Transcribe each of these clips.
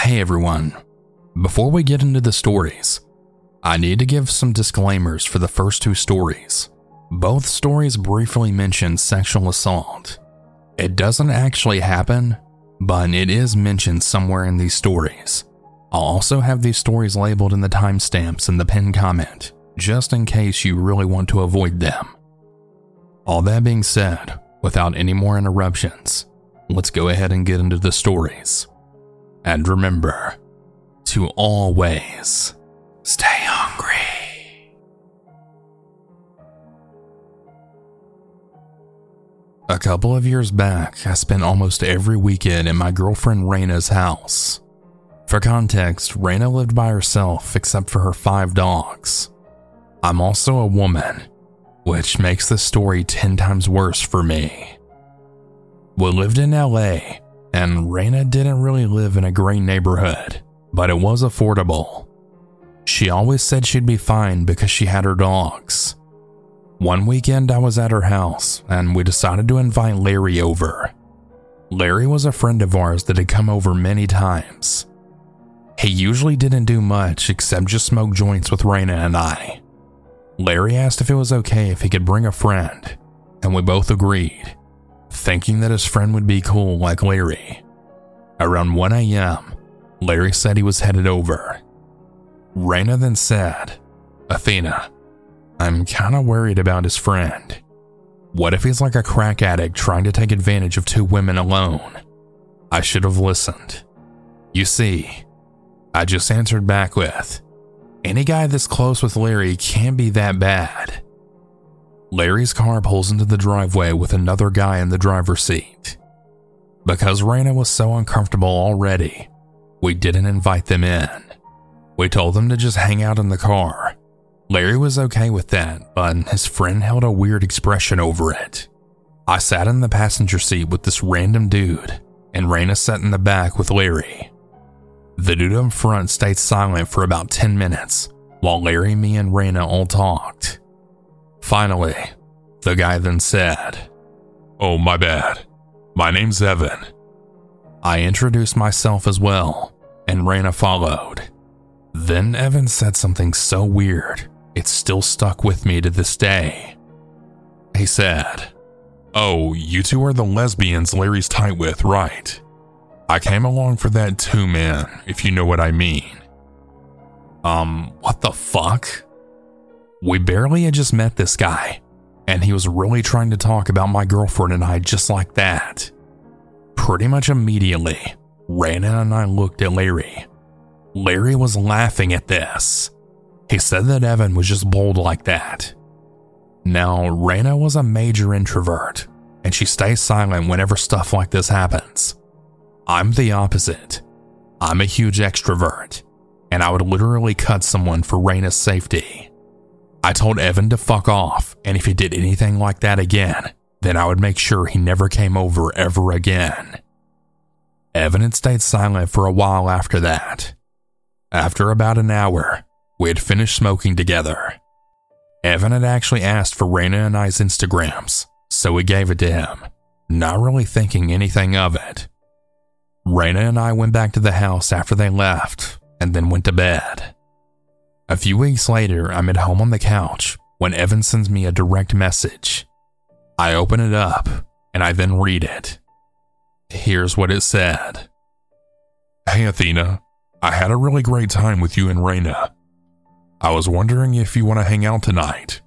Hey everyone. Before we get into the stories, I need to give some disclaimers for the first two stories. Both stories briefly mention sexual assault. It doesn't actually happen, but it is mentioned somewhere in these stories. I'll also have these stories labeled in the timestamps in the pinned comment, just in case you really want to avoid them. All that being said, without any more interruptions, let's go ahead and get into the stories. And remember to always stay hungry. A couple of years back, I spent almost every weekend in my girlfriend Raina's house. For context, Raina lived by herself except for her five dogs. I'm also a woman, which makes the story 10 times worse for me. We lived in LA, and Raina didn't really live in a great neighborhood, but it was affordable. She always said she'd be fine because she had her dogs. One weekend I was at her house and we decided to invite Larry over. Larry was a friend of ours that had come over many times. He usually didn't do much except just smoke joints with Raina and I. Larry asked if it was okay if he could bring a friend, and we both agreed, thinking that his friend would be cool like Larry. Around 1 a.m., Larry said he was headed over. Raina then said, Athena, I'm kinda worried about his friend. What if he's like a crack addict trying to take advantage of two women alone? I should have listened. You see, I just answered back with, Any guy this close with Larry can't be that bad. Larry's car pulls into the driveway with another guy in the driver's seat. Because Raina was so uncomfortable already, we didn't invite them in. We told them to just hang out in the car. Larry was okay with that, but his friend held a weird expression over it. I sat in the passenger seat with this random dude, and Raina sat in the back with Larry. The dude in front stayed silent for about 10 minutes while Larry, me, and Raina all talked. Finally, the guy then said, Oh, my bad. My name's Evan. I introduced myself as well, and Raina followed. Then Evan said something so weird, it still stuck with me to this day. He said, Oh, you two are the lesbians Larry's tight with, right? I came along for that too, man, if you know what I mean. Um, what the fuck? We barely had just met this guy, and he was really trying to talk about my girlfriend and I just like that. Pretty much immediately, Raina and I looked at Larry. Larry was laughing at this. He said that Evan was just bold like that. Now, Raina was a major introvert, and she stays silent whenever stuff like this happens. I'm the opposite. I'm a huge extrovert, and I would literally cut someone for Raina's safety. I told Evan to fuck off, and if he did anything like that again, then I would make sure he never came over ever again. Evan had stayed silent for a while after that. After about an hour, we had finished smoking together. Evan had actually asked for Raina and I's Instagrams, so we gave it to him, not really thinking anything of it. Raina and I went back to the house after they left and then went to bed. A few weeks later, I'm at home on the couch when Evan sends me a direct message. I open it up and I then read it. Here's what it said Hey Athena, I had a really great time with you and Raina. I was wondering if you want to hang out tonight.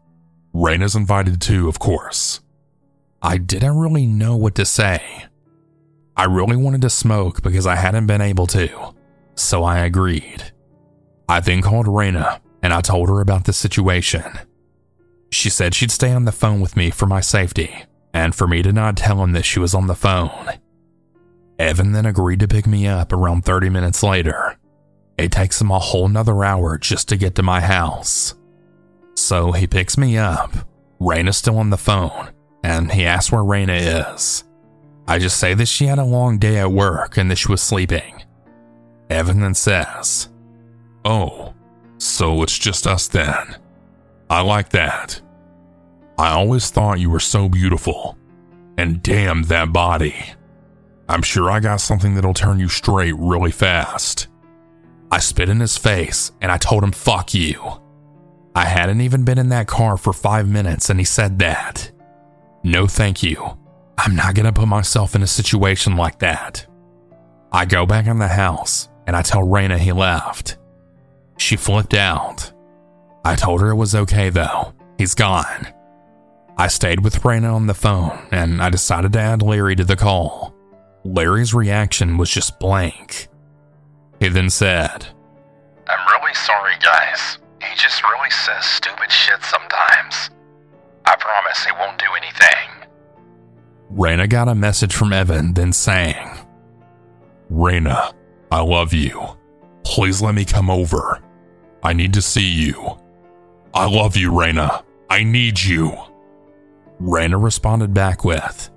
Raina's invited too, of course. I didn't really know what to say. I really wanted to smoke because I hadn't been able to, so I agreed. I then called Raina and I told her about the situation. She said she'd stay on the phone with me for my safety and for me to not tell him that she was on the phone. Evan then agreed to pick me up around 30 minutes later. It takes him a whole nother hour just to get to my house. So he picks me up. Raina's still on the phone, and he asks where Raina is. I just say that she had a long day at work and that she was sleeping. Evan then says, Oh, so it's just us then. I like that. I always thought you were so beautiful. And damn that body. I'm sure I got something that'll turn you straight really fast. I spit in his face and I told him, fuck you. I hadn't even been in that car for five minutes and he said that. No, thank you. I'm not gonna put myself in a situation like that. I go back in the house and I tell Raina he left. She flipped out. I told her it was okay though. He's gone. I stayed with Raina on the phone and I decided to add Larry to the call. Larry's reaction was just blank. He then said, I'm really sorry, guys. He just really says stupid shit sometimes. I promise he won't do anything. Raina got a message from Evan, then saying, Raina, I love you. Please let me come over. I need to see you. I love you, Raina. I need you. Raina responded back with,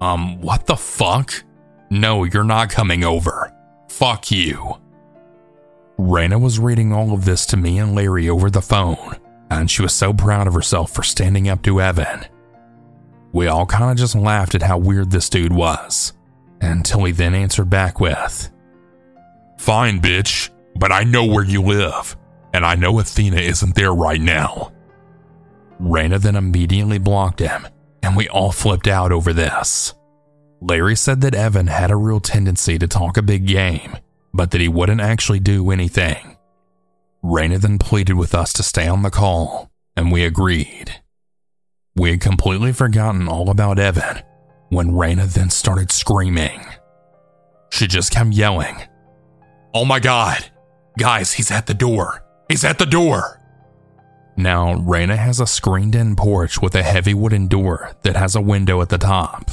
Um, what the fuck? No, you're not coming over. Fuck you. Raina was reading all of this to me and Larry over the phone, and she was so proud of herself for standing up to Evan. We all kind of just laughed at how weird this dude was, until he then answered back with, Fine, bitch, but I know where you live, and I know Athena isn't there right now. Raina then immediately blocked him, and we all flipped out over this. Larry said that Evan had a real tendency to talk a big game, but that he wouldn't actually do anything. Raina then pleaded with us to stay on the call, and we agreed. We had completely forgotten all about Evan when Raina then started screaming. She just kept yelling, Oh my god! Guys, he's at the door! He's at the door! Now, Raina has a screened in porch with a heavy wooden door that has a window at the top.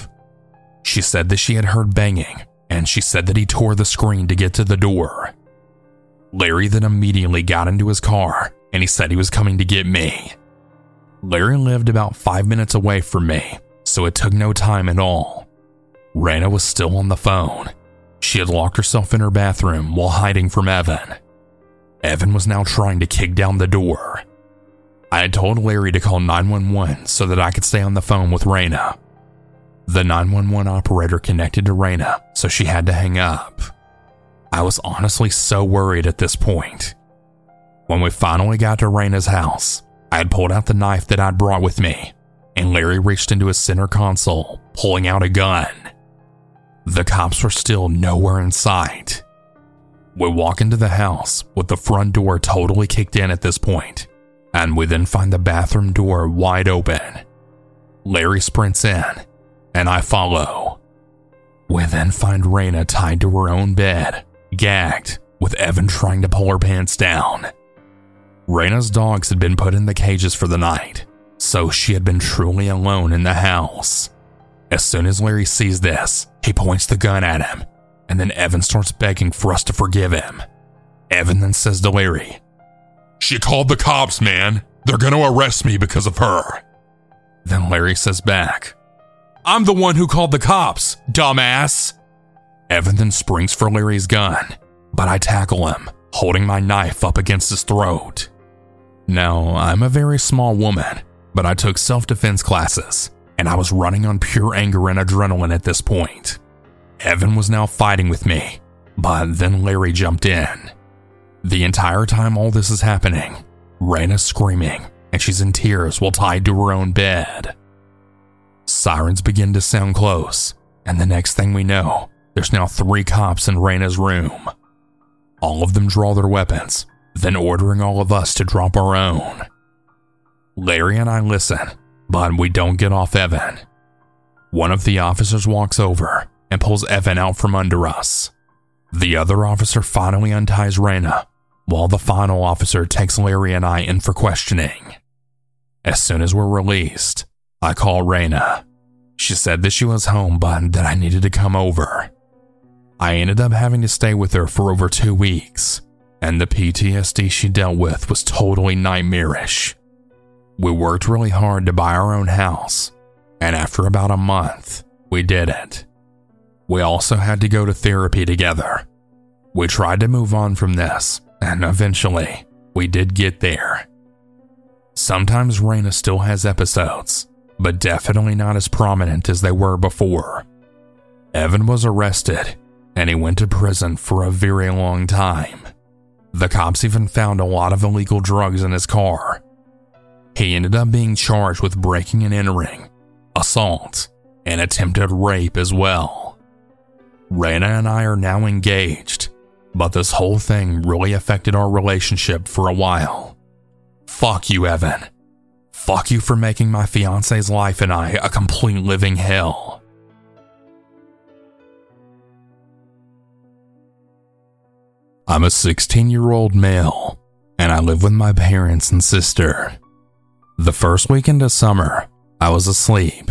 She said that she had heard banging, and she said that he tore the screen to get to the door. Larry then immediately got into his car and he said he was coming to get me. Larry lived about five minutes away from me, so it took no time at all. Raina was still on the phone. She had locked herself in her bathroom while hiding from Evan. Evan was now trying to kick down the door. I had told Larry to call 911 so that I could stay on the phone with Raina. The 911 operator connected to Raina, so she had to hang up. I was honestly so worried at this point. When we finally got to Raina's house, I had pulled out the knife that I'd brought with me, and Larry reached into his center console, pulling out a gun. The cops were still nowhere in sight. We walk into the house with the front door totally kicked in at this point, and we then find the bathroom door wide open. Larry sprints in, and I follow. We then find Raina tied to her own bed, gagged, with Evan trying to pull her pants down. Raina's dogs had been put in the cages for the night, so she had been truly alone in the house. As soon as Larry sees this, he points the gun at him, and then Evan starts begging for us to forgive him. Evan then says to Larry, She called the cops, man. They're gonna arrest me because of her. Then Larry says back, I'm the one who called the cops, dumbass. Evan then springs for Larry's gun, but I tackle him, holding my knife up against his throat. Now, I'm a very small woman, but I took self defense classes, and I was running on pure anger and adrenaline at this point. Evan was now fighting with me, but then Larry jumped in. The entire time all this is happening, Raina's screaming, and she's in tears while tied to her own bed. Sirens begin to sound close, and the next thing we know, there's now three cops in Raina's room. All of them draw their weapons, then ordering all of us to drop our own. Larry and I listen, but we don't get off Evan. One of the officers walks over and pulls Evan out from under us. The other officer finally unties Raina, while the final officer takes Larry and I in for questioning. As soon as we're released, I call Raina. She said that she was home, but that I needed to come over. I ended up having to stay with her for over two weeks, and the PTSD she dealt with was totally nightmarish. We worked really hard to buy our own house, and after about a month, we did it. We also had to go to therapy together. We tried to move on from this, and eventually, we did get there. Sometimes Raina still has episodes, but definitely not as prominent as they were before. Evan was arrested and he went to prison for a very long time. The cops even found a lot of illegal drugs in his car. He ended up being charged with breaking and entering, assault, and attempted rape as well. Raina and I are now engaged, but this whole thing really affected our relationship for a while. Fuck you, Evan. Fuck you for making my fiance's life and I a complete living hell. I'm a 16 year old male, and I live with my parents and sister. The first weekend of summer, I was asleep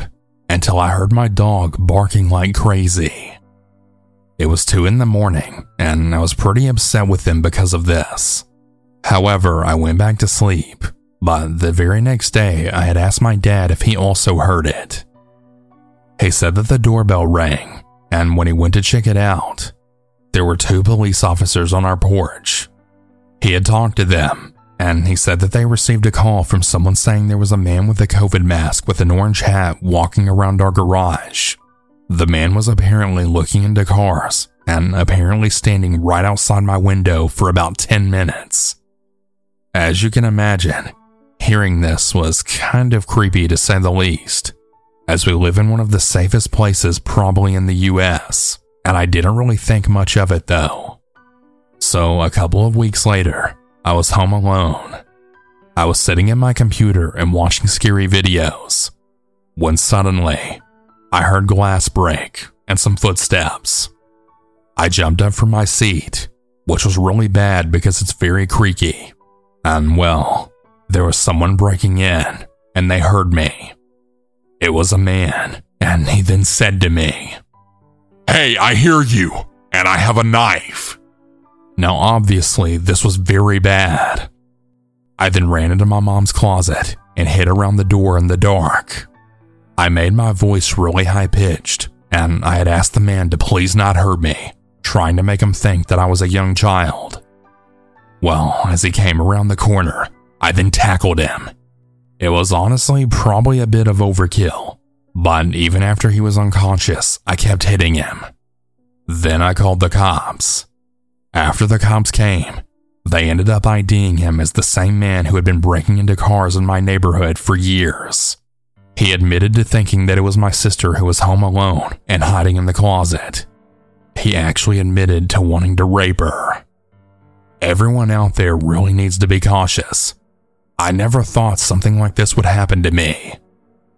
until I heard my dog barking like crazy. It was 2 in the morning, and I was pretty upset with them because of this. However, I went back to sleep, but the very next day I had asked my dad if he also heard it. He said that the doorbell rang, and when he went to check it out, there were two police officers on our porch. He had talked to them, and he said that they received a call from someone saying there was a man with a COVID mask with an orange hat walking around our garage. The man was apparently looking into cars and apparently standing right outside my window for about 10 minutes. As you can imagine, hearing this was kind of creepy to say the least, as we live in one of the safest places probably in the US and I didn't really think much of it though. So, a couple of weeks later, I was home alone. I was sitting at my computer and watching scary videos when suddenly I heard glass break and some footsteps. I jumped up from my seat, which was really bad because it's very creaky. And well, there was someone breaking in and they heard me. It was a man, and he then said to me, Hey, I hear you, and I have a knife. Now, obviously, this was very bad. I then ran into my mom's closet and hid around the door in the dark. I made my voice really high pitched, and I had asked the man to please not hurt me, trying to make him think that I was a young child. Well, as he came around the corner, I then tackled him. It was honestly probably a bit of overkill, but even after he was unconscious, I kept hitting him. Then I called the cops. After the cops came, they ended up IDing him as the same man who had been breaking into cars in my neighborhood for years. He admitted to thinking that it was my sister who was home alone and hiding in the closet. He actually admitted to wanting to rape her. Everyone out there really needs to be cautious. I never thought something like this would happen to me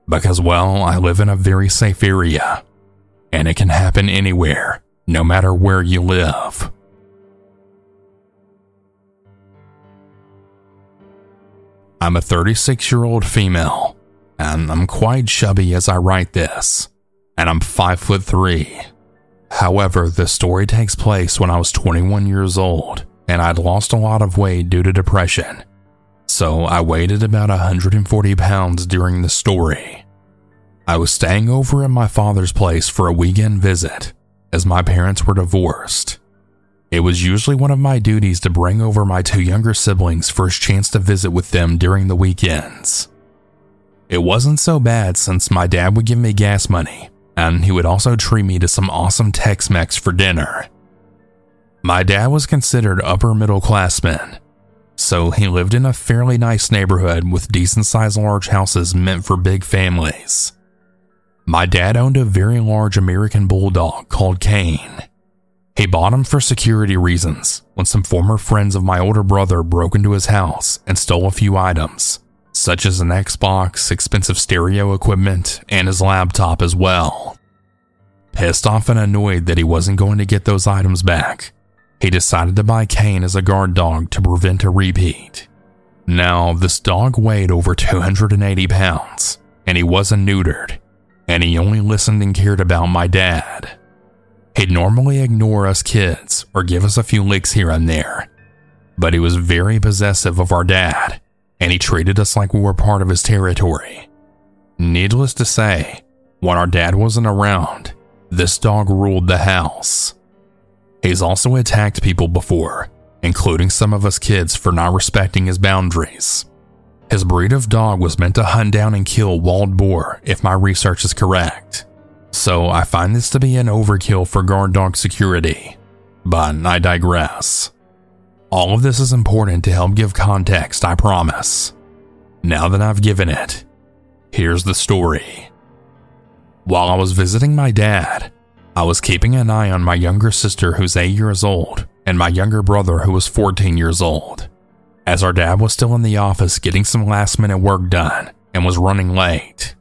because, well, I live in a very safe area, and it can happen anywhere, no matter where you live. I'm a 36 year old female, and I'm quite chubby as I write this, and I'm 5 foot 3. However, the story takes place when I was 21 years old, and I'd lost a lot of weight due to depression so I weighed about 140 pounds during the story. I was staying over at my father's place for a weekend visit, as my parents were divorced. It was usually one of my duties to bring over my two younger siblings first chance to visit with them during the weekends. It wasn't so bad since my dad would give me gas money, and he would also treat me to some awesome Tex Mex for dinner. My dad was considered upper middle classman so he lived in a fairly nice neighborhood with decent sized large houses meant for big families. My dad owned a very large American bulldog called Kane. He bought him for security reasons when some former friends of my older brother broke into his house and stole a few items, such as an Xbox, expensive stereo equipment, and his laptop as well. Pissed off and annoyed that he wasn't going to get those items back, he decided to buy Kane as a guard dog to prevent a repeat. Now, this dog weighed over 280 pounds, and he wasn't neutered, and he only listened and cared about my dad. He'd normally ignore us kids or give us a few licks here and there, but he was very possessive of our dad, and he treated us like we were part of his territory. Needless to say, when our dad wasn't around, this dog ruled the house. He's also attacked people before, including some of us kids for not respecting his boundaries. His breed of dog was meant to hunt down and kill wild boar, if my research is correct. So I find this to be an overkill for guard dog security. But I digress. All of this is important to help give context, I promise. Now that I've given it, here's the story. While I was visiting my dad, I was keeping an eye on my younger sister who's 8 years old and my younger brother who was 14 years old. As our dad was still in the office getting some last minute work done and was running late.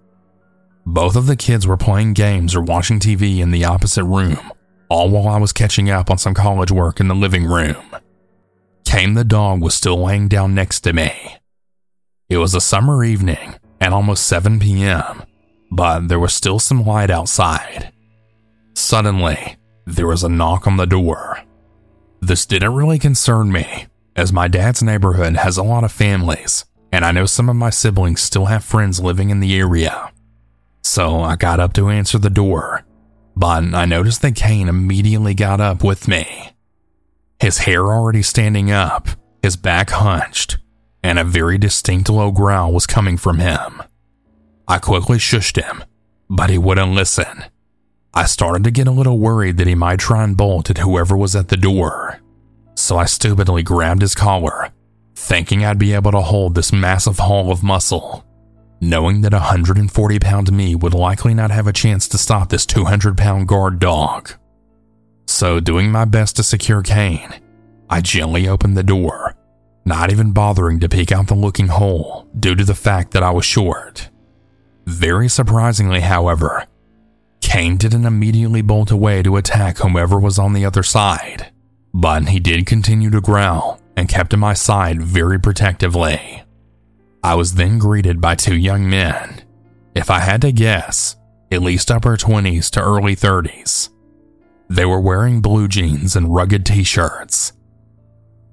Both of the kids were playing games or watching TV in the opposite room, all while I was catching up on some college work in the living room. Kane the dog was still laying down next to me. It was a summer evening at almost 7 p.m., but there was still some light outside. Suddenly, there was a knock on the door. This didn't really concern me, as my dad's neighborhood has a lot of families, and I know some of my siblings still have friends living in the area. So I got up to answer the door, but I noticed that Kane immediately got up with me. His hair already standing up, his back hunched, and a very distinct low growl was coming from him. I quickly shushed him, but he wouldn't listen. I started to get a little worried that he might try and bolt at whoever was at the door. So I stupidly grabbed his collar, thinking I'd be able to hold this massive haul of muscle, knowing that a 140 pound me would likely not have a chance to stop this 200 pound guard dog. So, doing my best to secure Kane, I gently opened the door, not even bothering to peek out the looking hole due to the fact that I was short. Very surprisingly, however, Kane didn't immediately bolt away to attack whomever was on the other side, but he did continue to growl and kept to my side very protectively. I was then greeted by two young men. If I had to guess, at least upper 20s to early 30s. They were wearing blue jeans and rugged t shirts.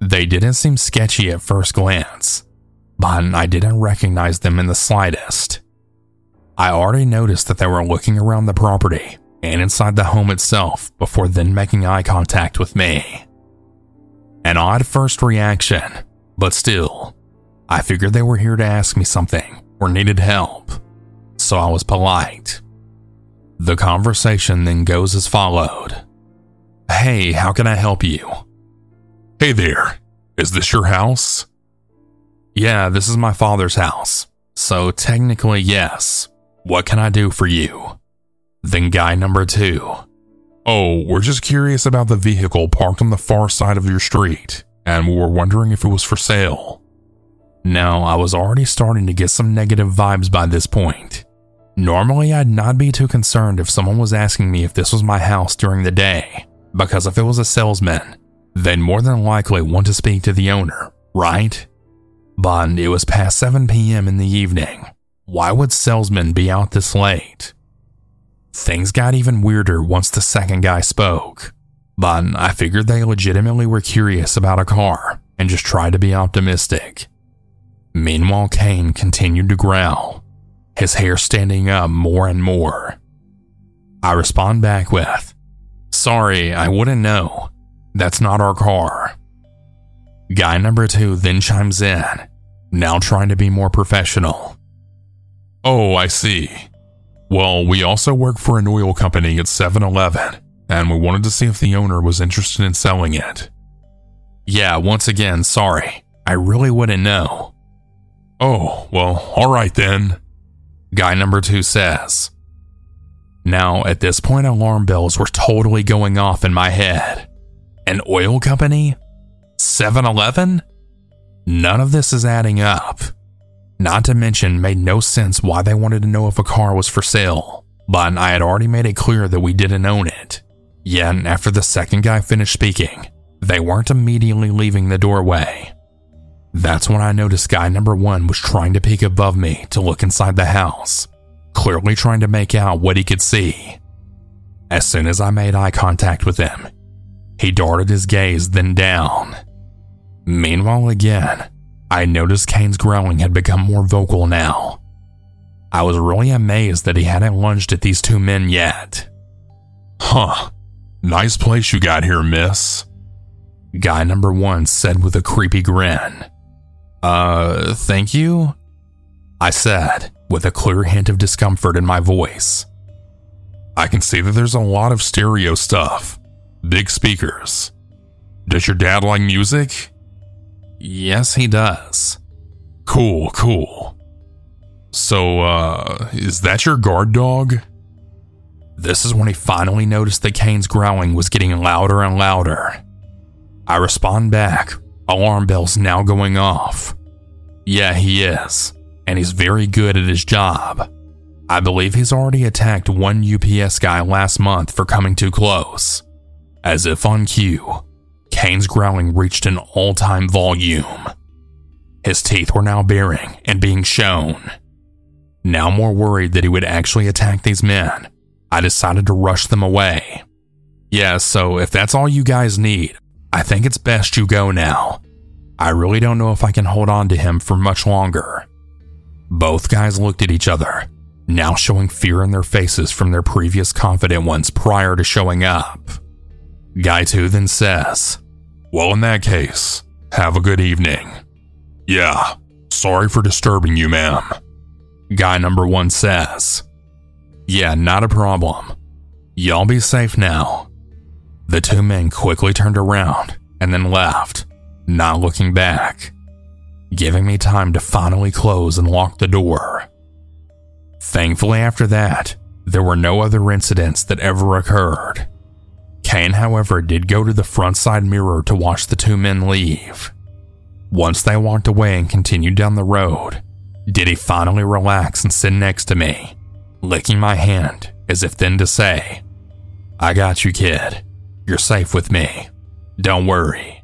They didn't seem sketchy at first glance, but I didn't recognize them in the slightest. I already noticed that they were looking around the property and inside the home itself before then making eye contact with me. An odd first reaction, but still, I figured they were here to ask me something or needed help, so I was polite. The conversation then goes as followed Hey, how can I help you? Hey there, is this your house? Yeah, this is my father's house, so technically, yes. What can I do for you? Then guy number two. Oh, we're just curious about the vehicle parked on the far side of your street, and we were wondering if it was for sale. Now, I was already starting to get some negative vibes by this point. Normally, I'd not be too concerned if someone was asking me if this was my house during the day, because if it was a salesman, they'd more than likely want to speak to the owner, right? But it was past 7 p.m. in the evening, why would salesmen be out this late? Things got even weirder once the second guy spoke, but I figured they legitimately were curious about a car and just tried to be optimistic. Meanwhile, Kane continued to growl, his hair standing up more and more. I respond back with, Sorry, I wouldn't know. That's not our car. Guy number two then chimes in, now trying to be more professional. Oh, I see. Well, we also work for an oil company at 7 Eleven, and we wanted to see if the owner was interested in selling it. Yeah, once again, sorry. I really wouldn't know. Oh, well, alright then. Guy number two says. Now, at this point, alarm bells were totally going off in my head. An oil company? 7 Eleven? None of this is adding up. Not to mention, made no sense why they wanted to know if a car was for sale, but I had already made it clear that we didn't own it. Yet, after the second guy finished speaking, they weren't immediately leaving the doorway. That's when I noticed guy number one was trying to peek above me to look inside the house, clearly trying to make out what he could see. As soon as I made eye contact with him, he darted his gaze then down. Meanwhile, again, I noticed Kane's growling had become more vocal now. I was really amazed that he hadn't lunged at these two men yet. Huh. Nice place you got here, miss. Guy number one said with a creepy grin. Uh, thank you? I said, with a clear hint of discomfort in my voice. I can see that there's a lot of stereo stuff, big speakers. Does your dad like music? Yes, he does. Cool, cool. So, uh, is that your guard dog? This is when he finally noticed that Kane's growling was getting louder and louder. I respond back, alarm bells now going off. Yeah, he is, and he's very good at his job. I believe he's already attacked one UPS guy last month for coming too close. As if on cue, Kane's growling reached an all time volume. His teeth were now baring and being shown. Now more worried that he would actually attack these men, I decided to rush them away. Yeah, so if that's all you guys need, I think it's best you go now. I really don't know if I can hold on to him for much longer. Both guys looked at each other now showing fear in their faces from their previous confident ones prior to showing up. Guy 2 then says, Well, in that case, have a good evening. Yeah, sorry for disturbing you, ma'am. Guy number 1 says, Yeah, not a problem. Y'all be safe now. The two men quickly turned around and then left, not looking back, giving me time to finally close and lock the door. Thankfully, after that, there were no other incidents that ever occurred. Kane, however, did go to the front side mirror to watch the two men leave. Once they walked away and continued down the road, did he finally relax and sit next to me, licking my hand as if then to say, I got you, kid. You're safe with me. Don't worry.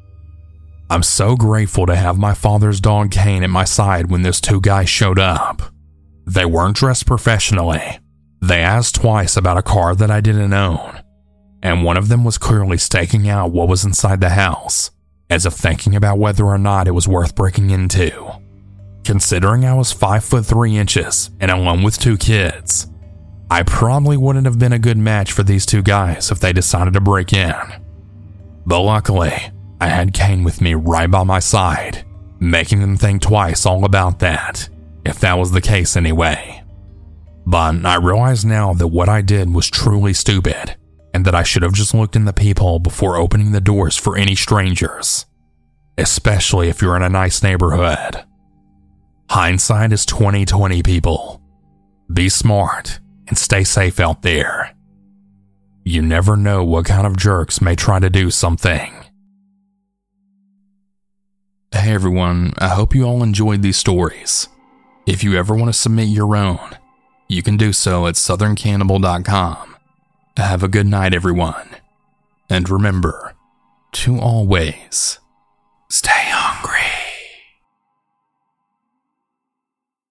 I'm so grateful to have my father's dog Kane at my side when those two guys showed up. They weren't dressed professionally. They asked twice about a car that I didn't own, and one of them was clearly staking out what was inside the house, as if thinking about whether or not it was worth breaking into. Considering I was 5 foot 3 inches and alone with two kids, I probably wouldn't have been a good match for these two guys if they decided to break in. But luckily, I had Kane with me right by my side, making them think twice all about that if that was the case anyway. But I realize now that what I did was truly stupid, and that I should have just looked in the peephole before opening the doors for any strangers, especially if you're in a nice neighborhood. Hindsight is 2020, people. Be smart and stay safe out there. You never know what kind of jerks may try to do something. Hey everyone, I hope you all enjoyed these stories. If you ever want to submit your own, you can do so at southerncannibal.com. Have a good night, everyone. And remember to always stay